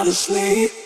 not asleep.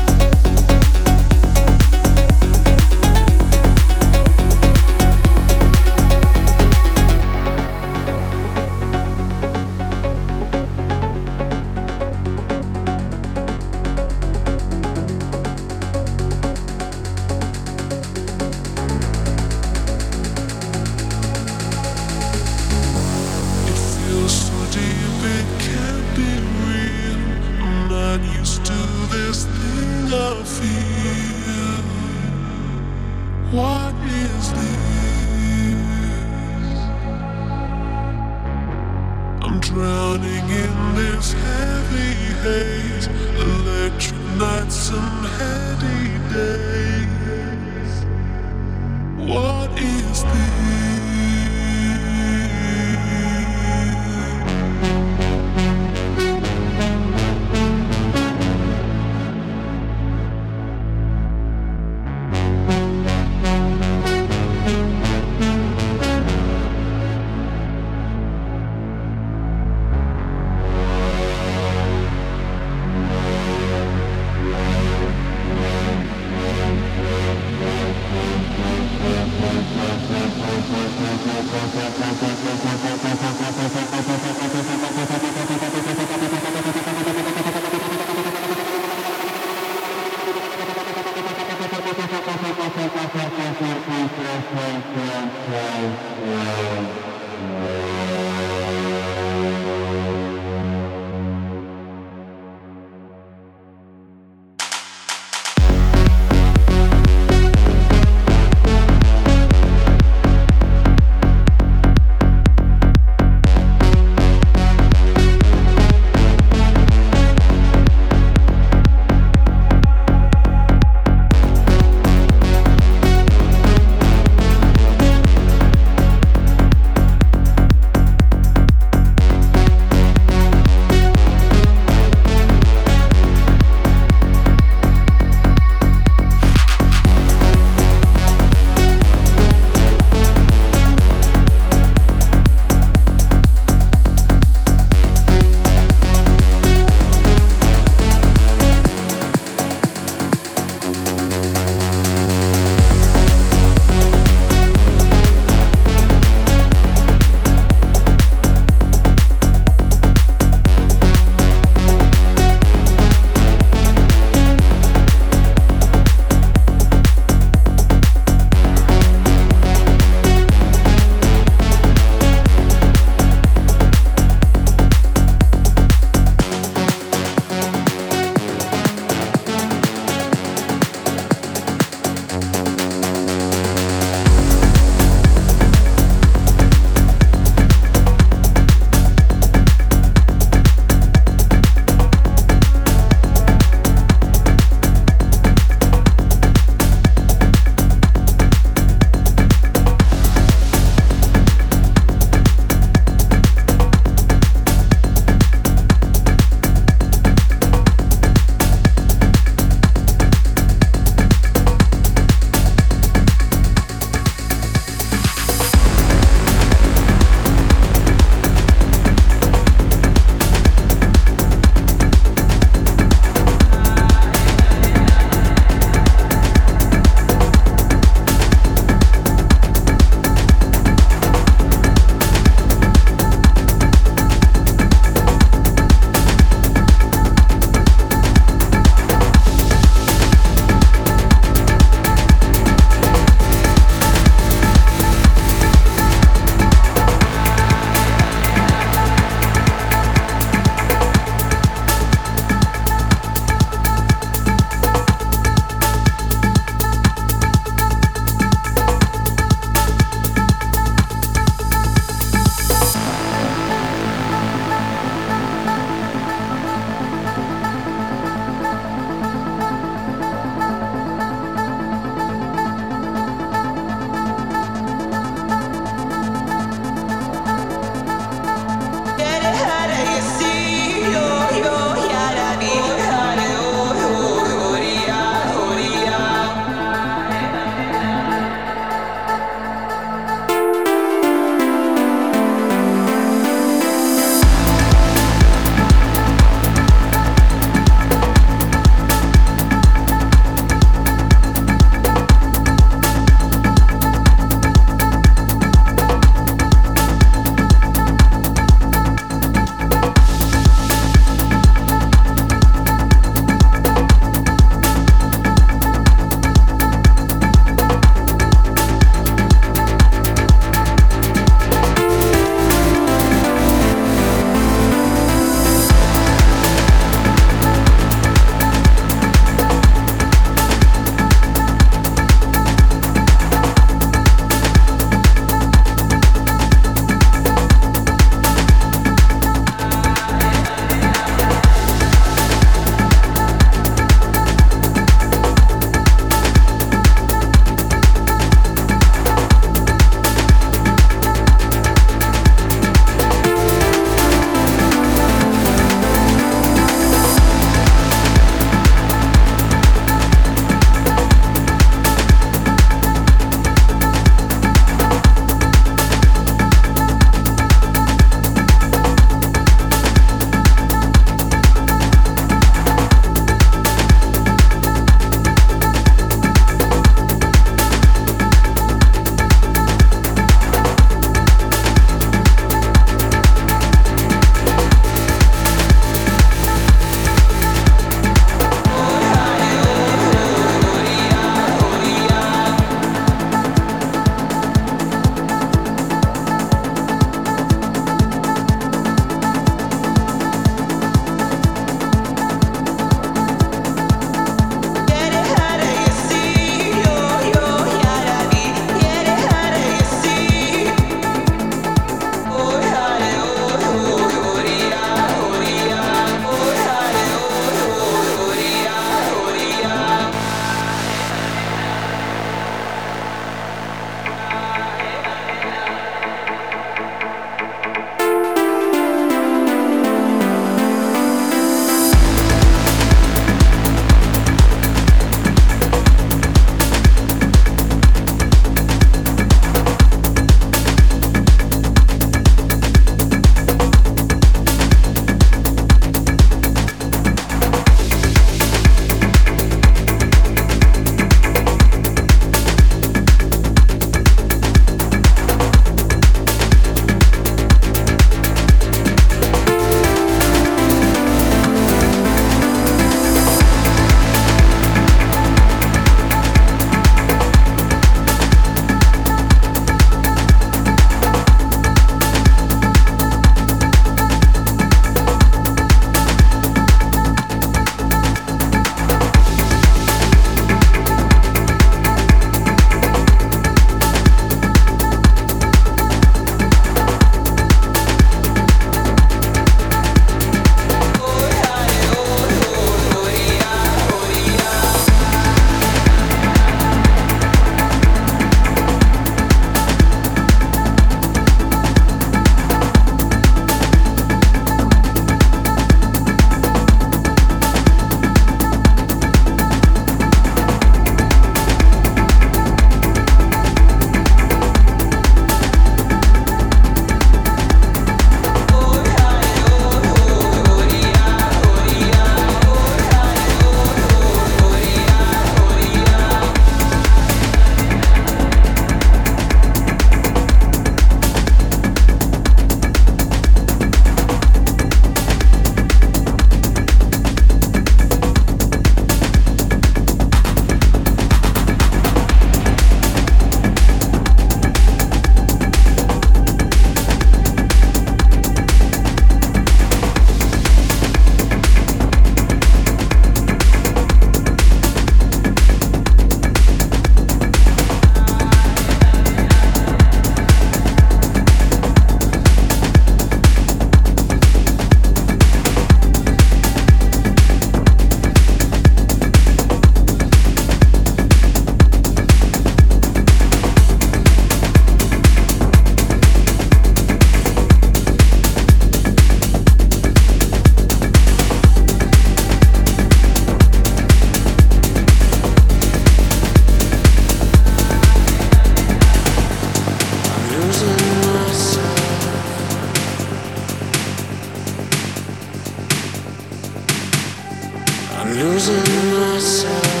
losing myself.